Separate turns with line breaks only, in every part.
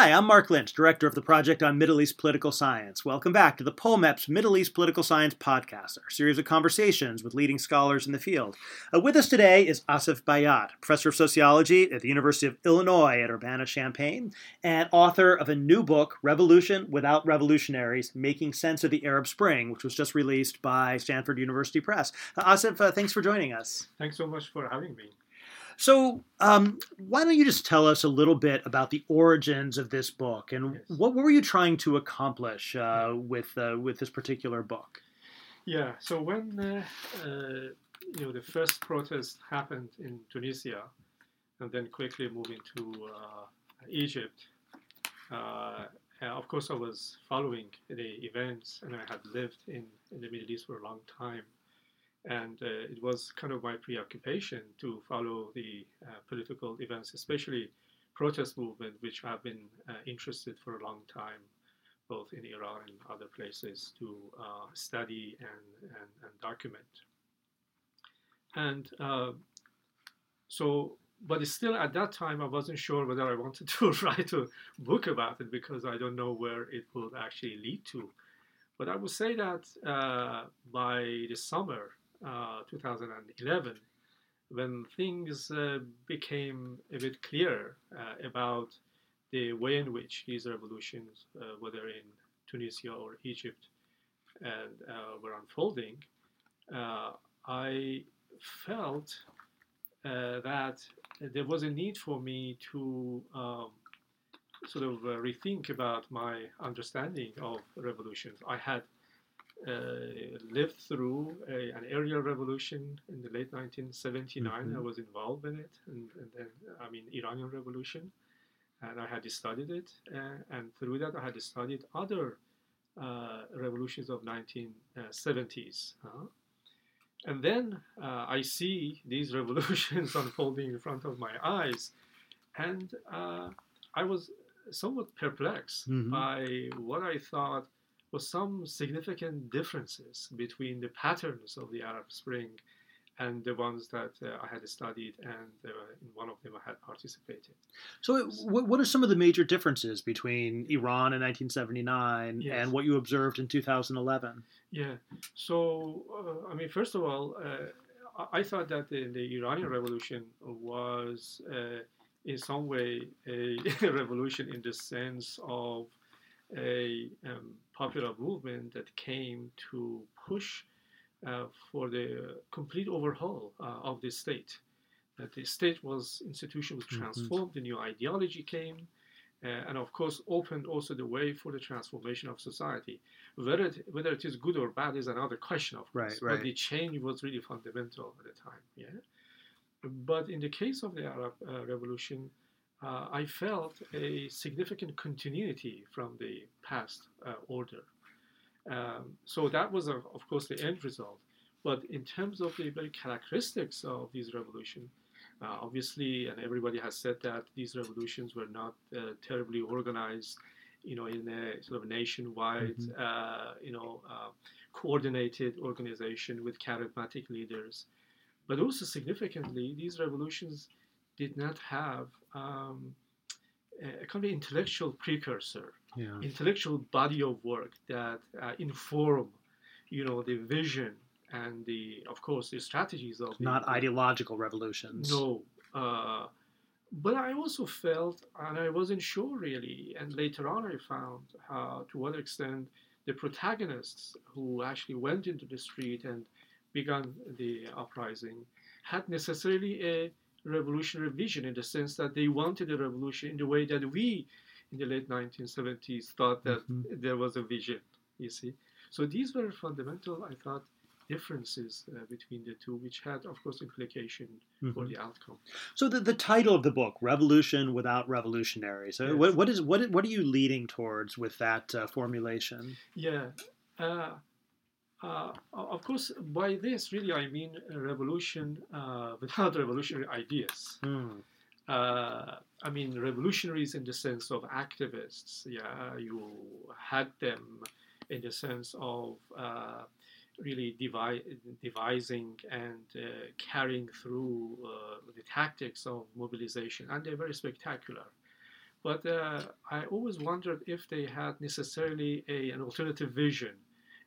Hi, I'm Marc Lynch, Director of the Project on Middle East Political Science. Welcome back to the POMEPS Middle East Political Science Podcast, our series of conversations with leading scholars in the field. Uh, with us today is Asef Bayat, Professor of Sociology at the University of Illinois at Urbana-Champaign, and author of a new book, Revolution Without Revolutionaries, Making Sense of the Arab Spring, which was just released by Stanford University Press. Uh, Asif, uh, thanks for joining us.
Thanks so much for having me.
So, um, why don't you just tell us a little bit about the origins of this book and yes. what, what, were you trying to accomplish uh, with uh, with this particular book?
Yeah. So when uh, uh you know the first protest happened in Tunisia, and then quickly moving to uh, Egypt, uh, of course I was following the events, and I had lived in, in the Middle East for a long time and uh, it was kind of my preoccupation to follow the uh, political events, especially protest movement, which I've been uh, interested for a long time, both in Iran and other places, to uh, study and, and, and, document. And uh, so, but still at that time, I wasn't sure whether I wanted to write a book about it because I don't know where it would actually lead to. But I would say that uh, by the summer, uh, 2011, when things uh, became a bit clearer uh, about the way in which these revolutions, whether in Tunisia or Egypt, and were unfolding, I felt uh, that there was a need for me to um, sort of uh, rethink about my understanding of revolutions. I had uh, lived through a, an aerial revolution in the late 1979. Mm-hmm. I was involved in it, and, and, then I mean Iranian Revolution, and I had studied it, uh, and through that I had studied other uh, revolutions of 1970s. Huh? And then uh, I see these revolutions unfolding in front of my eyes, and uh, I was somewhat perplexed mm-hmm. by what I thought was some significant differences between the patterns of the Arab Spring and the ones that uh, I had studied, and uh, in one of them I had participated.
So, what, what are some of the major differences between Iran in 1979 yes. and what you observed in 2011?
Yeah. So, uh, I mean, first of all, uh, I thought that the, the Iranian Revolution was, uh, in some way, a revolution in the sense of a um, popular movement that came to push uh, for the complete overhaul uh, of the state. That the state was institution was mm-hmm. transformed, mm-hmm. the new ideology came, uh, and of course opened also the way for the transformation of society. Whether it, whether it is good or bad is another question, of course. Right, right. But the change was really fundamental at the time. Yeah. But in the case of the Arab uh, Revolution, uh, I felt a significant continuity from the past uh, order. Um, so that was, uh, of course, the end result. But in terms of the very characteristics of these revolutions, uh, obviously, and everybody has said that these revolutions were not uh, terribly organized, you know, in a sort of nationwide, mm-hmm. Uh, you know, coordinated organization with charismatic leaders. But also significantly, these revolutions did not have um, a kind of intellectual precursor, yeah. intellectual body of work that uh, inform, you know, the vision and the, of course, the strategies of
not the, ideological revolutions.
No, uh, but I also felt, and I wasn't sure really, and later on I found how, to what extent the protagonists who actually went into the street and began the uprising had necessarily a revolutionary vision in the sense that they wanted a revolution in the way that we in the late 1970s thought that mm-hmm. there was a vision, you see. So these were fundamental, I thought, differences uh, between the two, which had, of course, implication mm-hmm. for the outcome.
So the, the title of the book, "Revolution Without Revolutionaries," yes. what, what is what what are you leading towards with that uh, formulation?
Yeah, uh, uh, of course, by this, really, I mean a revolution uh, without revolutionary ideas. Mm. Uh, I mean, revolutionaries in the sense of activists. Yeah, you had them in the sense of uh, really devi- devising and uh, carrying through uh, the tactics of mobilization, and they're very spectacular. But uh, I always wondered if they had necessarily a, an alternative vision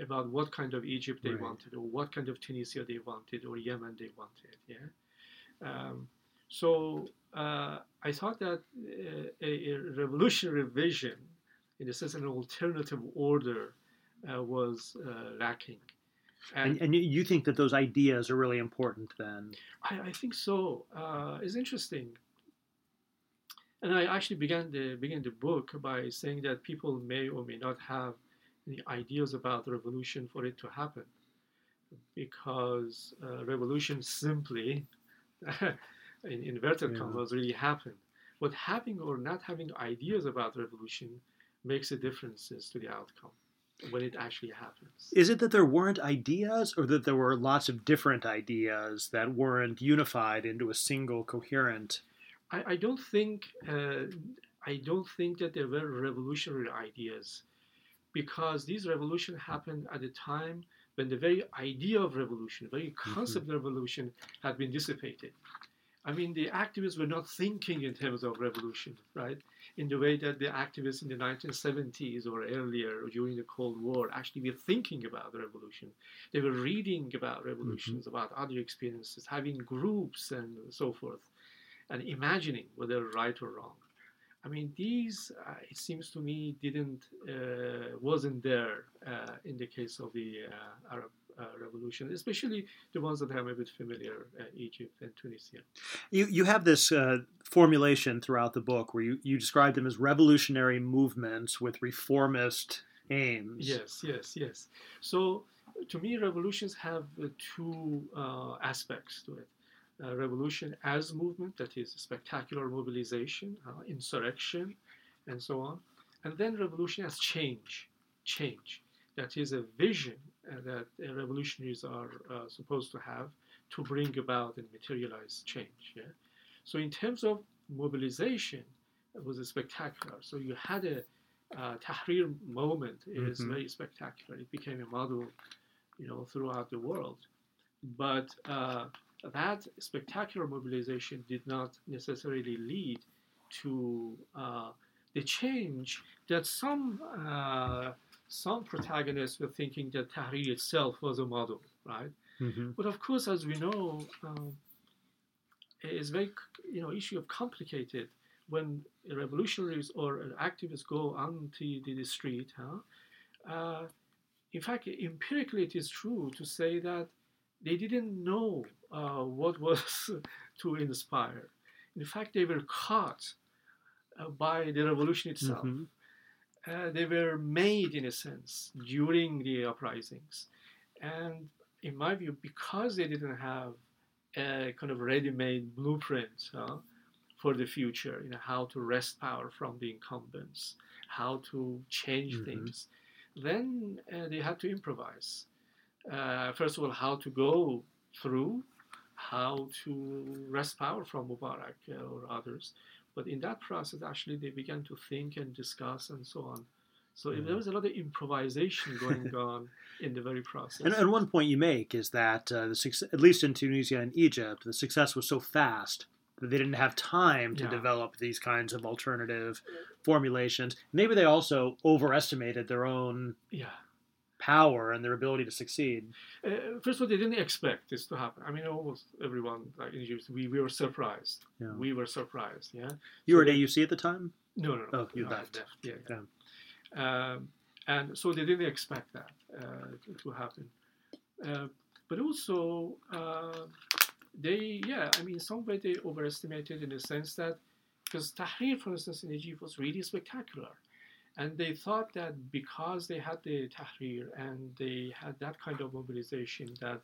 about what kind of Egypt they
Right.
wanted, or what kind of Tunisia they wanted, or Yemen they wanted. Yeah. Um, so uh, I thought that uh, a, a revolutionary vision, in a sense, an alternative order, uh, was uh, lacking.
And, and you- you think that those ideas are really important then?
I, I think so. Uh, it's interesting. And I actually began the began the book by saying that people may or may not have any ideas about the revolution for it to happen, because uh, revolution simply, in inverted
Yeah.
commas, really happened. But having or not having ideas about revolution makes a difference as to the outcome when it actually happens.
Is it that there weren't ideas, or that there were lots of different ideas that weren't unified into a single coherent?
I, I don't think uh, I don't think that there were revolutionary ideas because these revolutions happened at a time when the very idea of revolution, the very mm-hmm. concept of revolution had been dissipated. I mean, the activists were not thinking in terms of revolution, right? In the way that the activists in the 1970s or earlier or during the Cold War actually were thinking about the revolution. They were reading about revolutions, mm-hmm. about other experiences, having groups and so forth and imagining whether right or wrong. I mean, these uh, it seems to me didn't uh, wasn't there uh, in the case of the uh, Arab uh, Revolution, especially the ones that I'm a bit familiar, uh, Egypt and Tunisia.
You you have this uh, formulation throughout the book where you, you describe them as revolutionary movements with reformist aims.
Yes, yes, yes. So to me, revolutions have uh, two uh, aspects to it. Uh, revolution as movement, that is spectacular mobilization, uh, insurrection, and so on. And then revolution as change, change. That is a vision uh, that revolutionaries are uh, supposed to have to bring about and materialize change. Yeah? So in terms of mobilization, it was a spectacular. So you had a uh, Tahrir moment is
Mhm.
very spectacular. It became a model, you know, throughout the world. But uh, that spectacular mobilization did not necessarily lead to uh, the change that some uh, some protagonists were thinking that Tahrir itself was a model, right?
hmm
But of course, as we know, um, it's very you know issue of complicated when revolutionaries or activists go onto the, the street. Huh? Uh, in fact, empirically, it is true to say that they didn't know uh, what was to inspire. In fact, they were caught uh, by the revolution itself.
hmm
Uh, they were made, in a sense, during the uprisings. And in my view, because they didn't have a kind of ready-made blueprint huh, for the future, you know, how to wrest power from the incumbents, how to change
Mhm.
things, then uh, they had to improvise. Uh, first of all, how to go through, how to wrest power from Mubarak or others. But in that process, actually, they began to think and discuss and so on. So there was a lot of improvisation going on in the very process.
And, and one point you make is that uh, the success, at least in Tunisia and Egypt, the success was so fast that they didn't have time to
Yeah.
develop these kinds of alternative formulations. Maybe they also overestimated their own
yeah.
Power and their ability to succeed.
Uh, first of all, they didn't expect this to happen. I mean, almost everyone like in Egypt, we, we were surprised.
Yeah.
We were surprised. Yeah.
You were
So
at
they-
AUC at the time?
No, no, no.
Oh, you
no, I
left.
Yeah. yeah. Um, and so they didn't expect that uh, to, to happen. Uh, but also, uh, they, yeah, I mean, in some way they overestimated in the sense that, because Tahrir, for instance, in Egypt was really spectacular. And they thought that because they had the Tahrir and they had that kind of mobilization that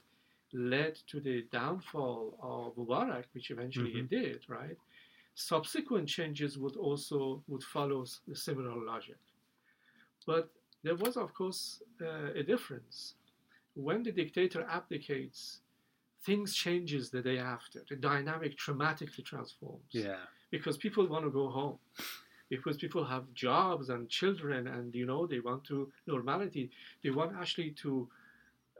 led to the downfall of Mubarak, which eventually it did, right? Subsequent changes would also would follow a similar logic. But there was, of course, uh, a difference. When the dictator abdicates, things changes the day after. The dynamic dramatically transforms
Yeah.
because people want to go home because people have jobs and children and you know they want to normality they want actually to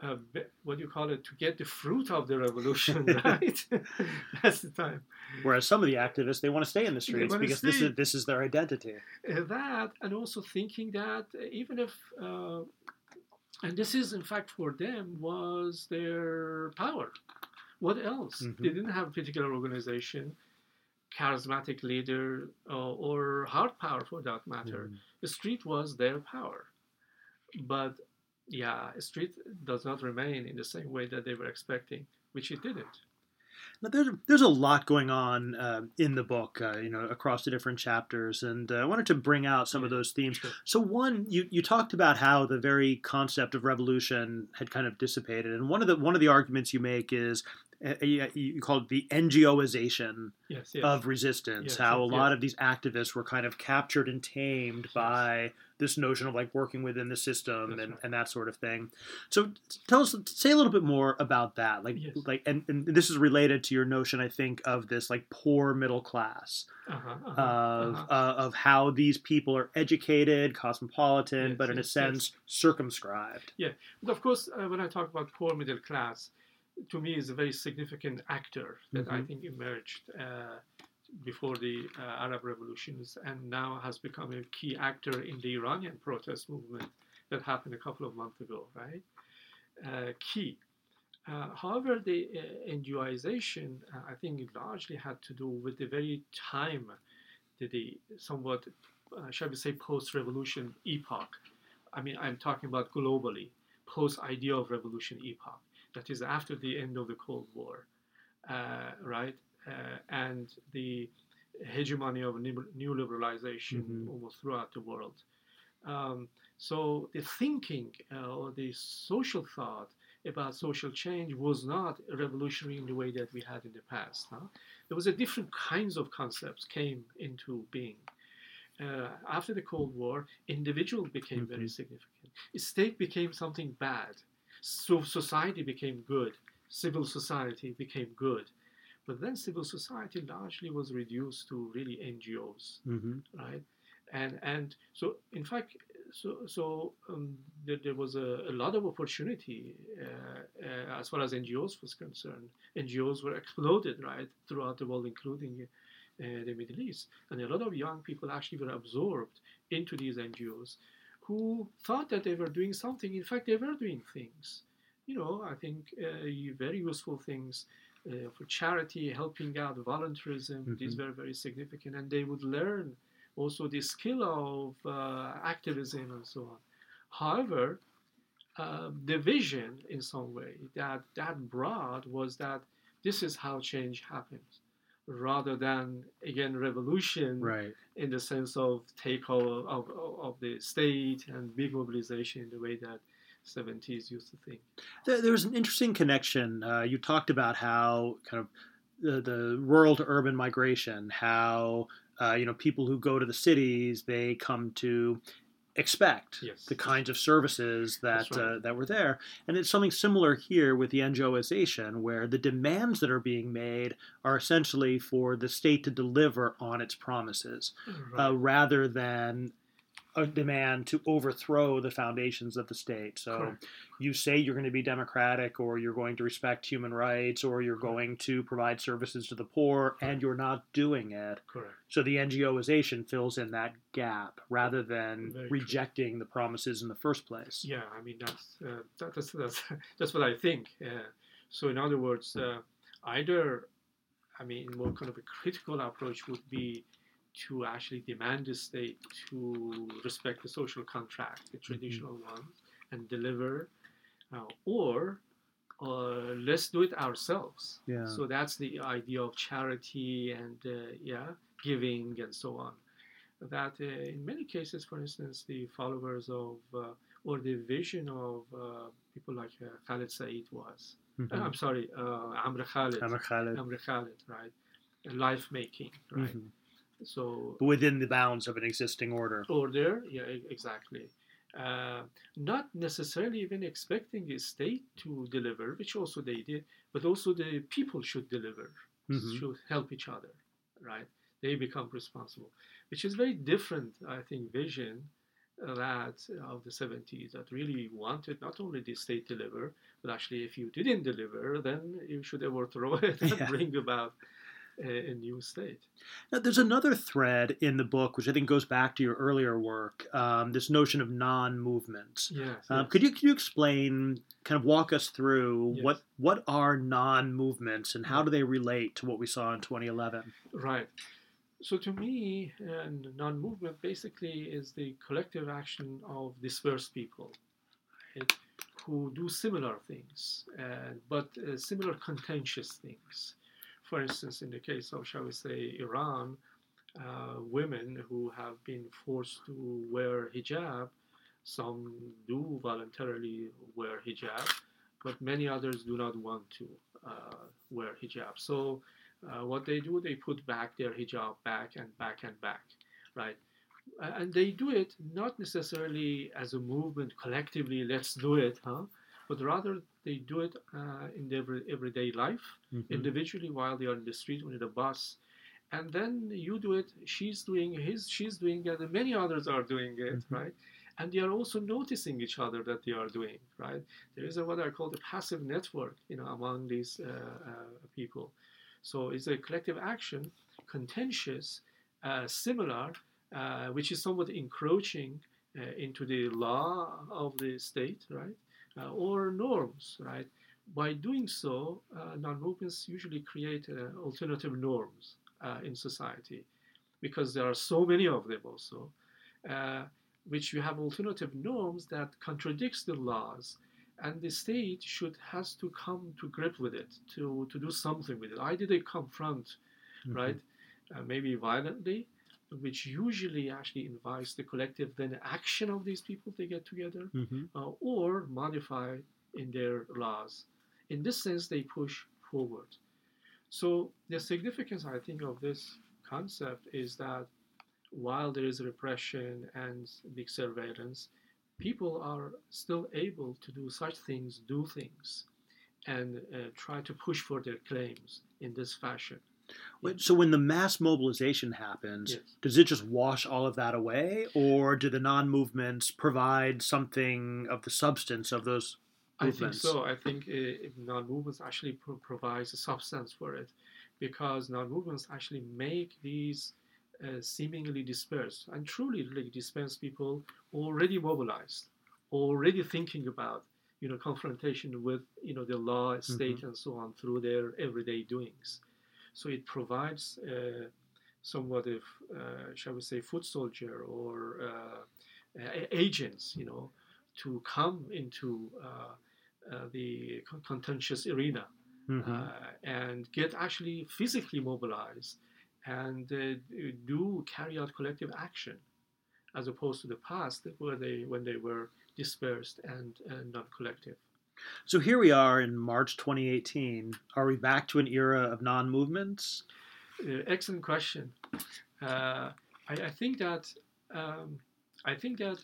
uh, what do you call it to get the fruit of the revolution, right? That's the time.
Whereas some of the activists they want to stay in the streets because this is this is their identity.
Uh, that and also thinking that even if uh, and this is in fact for them was their power what else
Mhm.
they didn't have a particular organization charismatic leader uh, or hard power for that matter
Mm.
the street was their power but yeah street does not remain in the same way that they were expecting which it didn't
Now, there's there's a lot going on uh, in the book, uh, you know, across the different chapters, and uh, I wanted to bring out some of those themes.
sure.
So, one, you, you talked about how the very concept of revolution had kind of dissipated, and one of the one of the arguments you make is you you call it the NGOization
yes yes
of resistance.
Yes,
how a lot of these activists were kind of captured and tamed by this notion of like working within the system
That's
and,
right.
and that sort of thing. So tell us, say a little bit more about that. Like, like, and, and this is related to your notion, I think, of this like poor middle class
uh-huh, uh-huh,
of
uh-huh.
uh, of how these people are educated, cosmopolitan, but in a sense circumscribed.
Yeah, but of course, uh, when I talk about poor middle class, to me is a very significant actor that I
Mhm.
think emerged uh, before the uh, Arab revolutions and now has become a key actor in the Iranian protest movement that happened a couple of months ago, right? Uh, key. Uh, however, the uh, NGOization, uh, I think, it largely had to do with the very time, the, the somewhat, uh, shall we say, post-revolution epoch. I mean, I'm talking about globally, post-idea of revolution epoch. That is after the end of the Cold War, uh, right? Uh, and the hegemony of neoliberalization
Mhm.
almost throughout the world. Um, so the thinking uh, or the social thought about social change was not revolutionary in the way that we had in the past. Huh? There was a different kinds of concepts came into being. Uh, after the Cold War, individual became very
Mhm.
significant. State became something bad. So society became good. Civil society became good. But then civil society largely was reduced to really NGOs
Mm-hmm.
right? And and so in fact, so so um, there, there was a, a lot of opportunity uh, uh, as far as NGOs was concerned. NGOs were exploded right throughout the world, including uh, the Middle East, and a lot of young people actually were absorbed into these NGOs, who thought that they were doing something. In fact, they were doing things. You know, I think uh, very useful things. Uh, for charity, helping out, volunteerism, these
Mhm.
were very significant, and they would learn also the skill of uh, activism and so on. However, uh, the vision in some way that that brought was that this is how change happens, rather than again revolution
Right.
in the sense of takeover of, of, the state and big mobilization in the way that 70s used to think.
There, there was an interesting connection. Uh, you talked about how kind of the, the rural to urban migration, how uh, you know people who go to the cities they come to expect
Yes.
the kinds of services that
right.
uh, that were there, and it's something similar here with the NGOization, where the demands that are being made are essentially for the state to deliver on its promises, uh, rather than a demand to overthrow the foundations of the state. So
Correct.
you say you're going to be democratic or you're going to respect human rights or you're
Correct.
going to provide services to the poor and you're not doing it.
Correct.
So the NGOization fills in that gap rather than
Very true.
rejecting the promises in the first place.
Yeah, I mean that's uh, that, that's that's that's what I think. Uh, so in other words, uh, either I mean more kind of a critical approach would be to actually demand the state to respect the social contract, the traditional one, and deliver, uh, or uh, let's do it ourselves.
Yeah.
So that's the idea of charity and uh, yeah, giving and so on. That uh, in many cases, for instance, the followers of uh, or the vision of uh, people like uh, Khalid Said was.
Mhm.
Uh, I'm sorry, uh, Amr Khalid.
Amr Khalid.
Amr Khalid, right? Life making, right?
Mhm.
So
within the bounds of an existing order.
order, yeah, exactly. Uh, not necessarily even expecting the state to deliver, which also they did, but also the people should deliver,
Mhm.
should help each other, right? They become responsible, which is very different, I think, vision that of the 70s that really wanted not only the state deliver, but actually if you didn't deliver, then you should overthrow it and
Yeah.
bring about a, a new state.
Now, there's another thread in the book, which I think goes back to your earlier work, um, this notion of non-movements.
Yes.
Um,
yes.
Could you could you explain, kind of walk us through
Yes.
what what are non-movements and how do they relate to what we saw in 2011?
Right. So to me, uh, non-movement basically is the collective action of dispersed people, right, who do similar things, uh, but uh, similar contentious things. For instance, in the case of, shall we say, Iran, uh, women who have been forced to wear hijab, some do voluntarily wear hijab, but many others do not want to uh, wear hijab. So uh, what they do, they put back their hijab back and back and back, right? And they do it not necessarily as a movement collectively, let's do it, huh? But rather they do it uh, in their everyday life,
Mhm.
individually while they are in the street or in the bus. And then you do it, she's doing his, she's doing it, and many others are doing it,
Mhm.
right? And they are also noticing each other that they are doing, right? There is a, what I call the passive network, you know, among these uh, uh, people. So it's a collective action, contentious, uh, similar, uh, which is somewhat encroaching uh, into the law of the state, right? Uh, or norms, right? By doing so, uh, non-movements usually create uh, alternative norms uh, in society because there are so many of them also, uh, which you have alternative norms that contradicts the laws and the state should has to come to grip with it to, to do something with it either they confront
Mhm.
right uh, maybe violently which usually actually invites the collective then action of these people to get together
Mhm.
uh, or modify in their laws in this sense they push forward so the significance i think of this concept is that while there is repression and big surveillance people are still able to do such things, do things, and uh, try to push for their claims in this fashion.
Wait, So when the mass mobilization happens,
Yes.
does it just wash all of that away, or do the non-movements provide something of the substance of those movements?
I think so. I think uh, non-movements actually pro- provides a substance for it, because non-movements actually make these uh, seemingly dispersed and truly really dispersed people already mobilized, already thinking about you know confrontation with you know the law, state, and so on through their everyday doings. So it provides uh, somewhat of, uh, shall we say, foot soldier or uh, agents, you know, to come into uh, uh, the contentious arena
Mhm.
uh, and get actually physically mobilized and uh, do carry out collective action, as opposed to the past where they when they were dispersed and, and non-collective.
So here we are in March 2018. Are we back to an era of non-movements?
Uh, excellent question. Uh, I, I think that um, I think that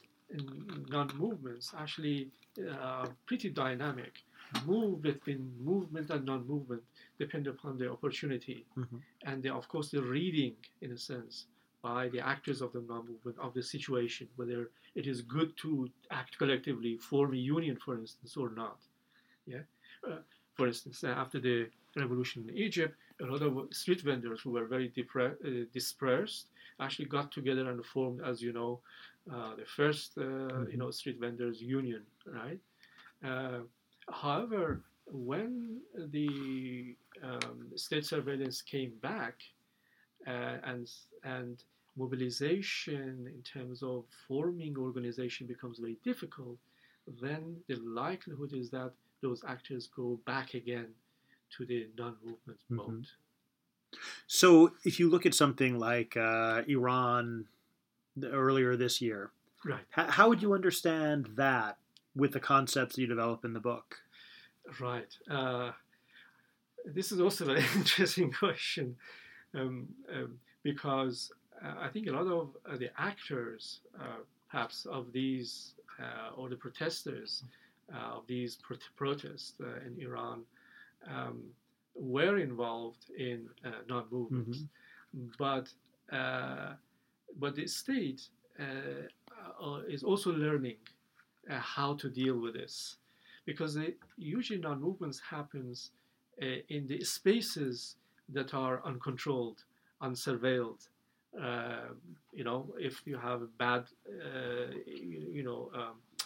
non-movements actually uh, pretty dynamic. Move between movement and non-movement depend upon the opportunity,
Mhm.
and the, of course the reading, in a sense, by the actors of the non-movement of the situation, whether it is good to act collectively, form a union, for instance, or not. Yeah. Uh, for instance, uh, after the revolution in Egypt, a lot of street vendors who were very uh, dispersed actually got together and formed, as you know, uh, the first uh, you know street vendors union, right? However, when the um, state surveillance came back, uh, and and mobilization in terms of forming organization becomes very difficult, then the likelihood is that those actors go back again to the non-movement
Mhm.
mode.
So if you look at something like uh, Iran earlier this year,
Right.
h- how would you understand that with the concepts that you develop in the book?
Right. Uh, this is also an interesting question um, um, because uh, I think a lot of uh, the actors, uh, perhaps of these, uh, or the protesters uh, of these pro- protests uh, in Iran, um, were involved in uh, non-movements, but uh, but the state uh, is also learning uh, how to deal with this, because they, usually non-movements happens uh, in the spaces that are uncontrolled, unsurveilled. Uh, you know, if you have a bad, uh, you, you, know, um, uh,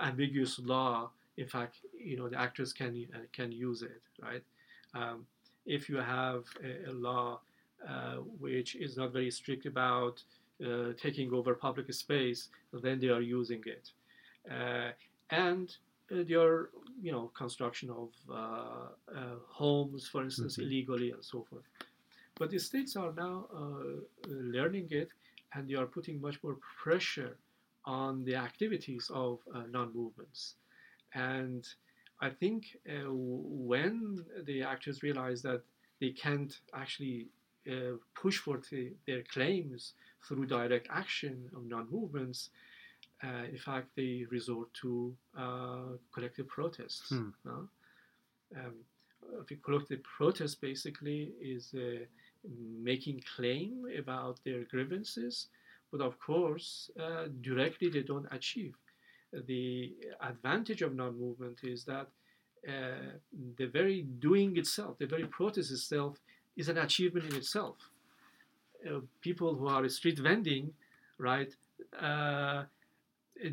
ambiguous law, in fact, you know, the actors can can use it, right? Um, if you have a, a law uh, which is not very strict about uh, taking over public space, then they are using it. Uh, and their you know construction of uh, uh, homes, for instance, mm-hmm. illegally and so forth. But the states are now uh, learning it, and they are putting much more pressure on the activities of non-movements. And I think when the actors realize that they can't actually uh, push for the, their claims through direct action of non-movements, uh, in fact, they resort to uh, collective protests. Hmm. No? Um, collective protest basically is uh, making claim about their grievances, but of course, uh, directly they don't achieve. The advantage of non-movement is that uh, the very doing itself, the very protest itself, is an achievement in itself. Uh, people who are street vending, right, uh,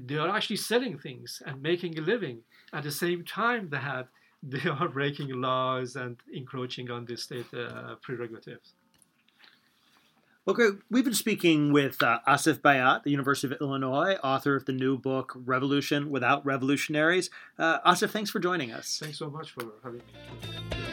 they are actually selling things and making a living at the same time that they are breaking laws and encroaching on the state uh, prerogatives.
Okay, we've been speaking with uh, Asef Bayat, the University of Illinois, author of the new book Revolution Without Revolutionaries. Uh, Asif, thanks for joining us.
Thanks so much for having me.